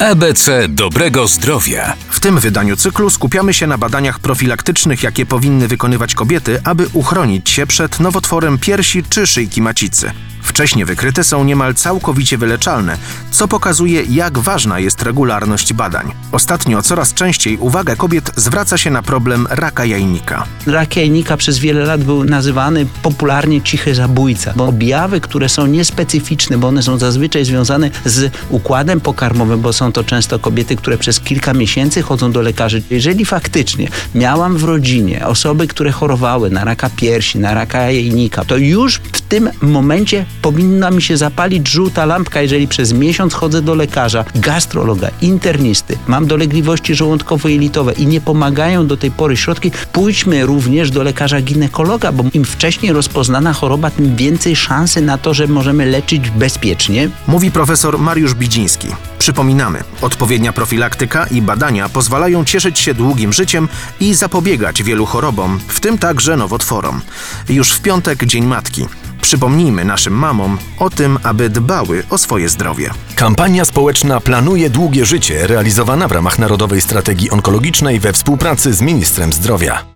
ABC dobrego zdrowia. W tym wydaniu cyklu skupiamy się na badaniach profilaktycznych, jakie powinny wykonywać kobiety, aby uchronić się przed nowotworem piersi czy szyjki macicy. Wcześnie wykryte są niemal całkowicie wyleczalne, co pokazuje, jak ważna jest regularność badań. Ostatnio coraz częściej uwaga kobiet zwraca się na problem raka jajnika. Rak jajnika przez wiele lat był nazywany popularnie cichy zabójca, bo objawy, które są niespecyficzne, bo one są zazwyczaj związane z układem pokarmowym, bo są to często kobiety, które przez kilka miesięcy chodzą do lekarzy. Jeżeli faktycznie miałam w rodzinie osoby, które chorowały na raka piersi, na raka jajnika, to już w tym momencie powinna mi się zapalić żółta lampka, jeżeli przez miesiąc chodzę do lekarza, gastrologa, internisty, mam dolegliwości żołądkowo-jelitowe i nie pomagają do tej pory środki, pójdźmy również do lekarza ginekologa, bo im wcześniej rozpoznana choroba, tym więcej szansy na to, że możemy leczyć bezpiecznie. Mówi profesor Mariusz Bidziński. Przypominamy, odpowiednia profilaktyka i badania pozwalają cieszyć się długim życiem i zapobiegać wielu chorobom, w tym także nowotworom. Już w piątek Dzień Matki. Przypomnijmy naszym mamom o tym, aby dbały o swoje zdrowie. Kampania społeczna Planuje Długie Życie, realizowana w ramach Narodowej Strategii Onkologicznej we współpracy z Ministrem Zdrowia.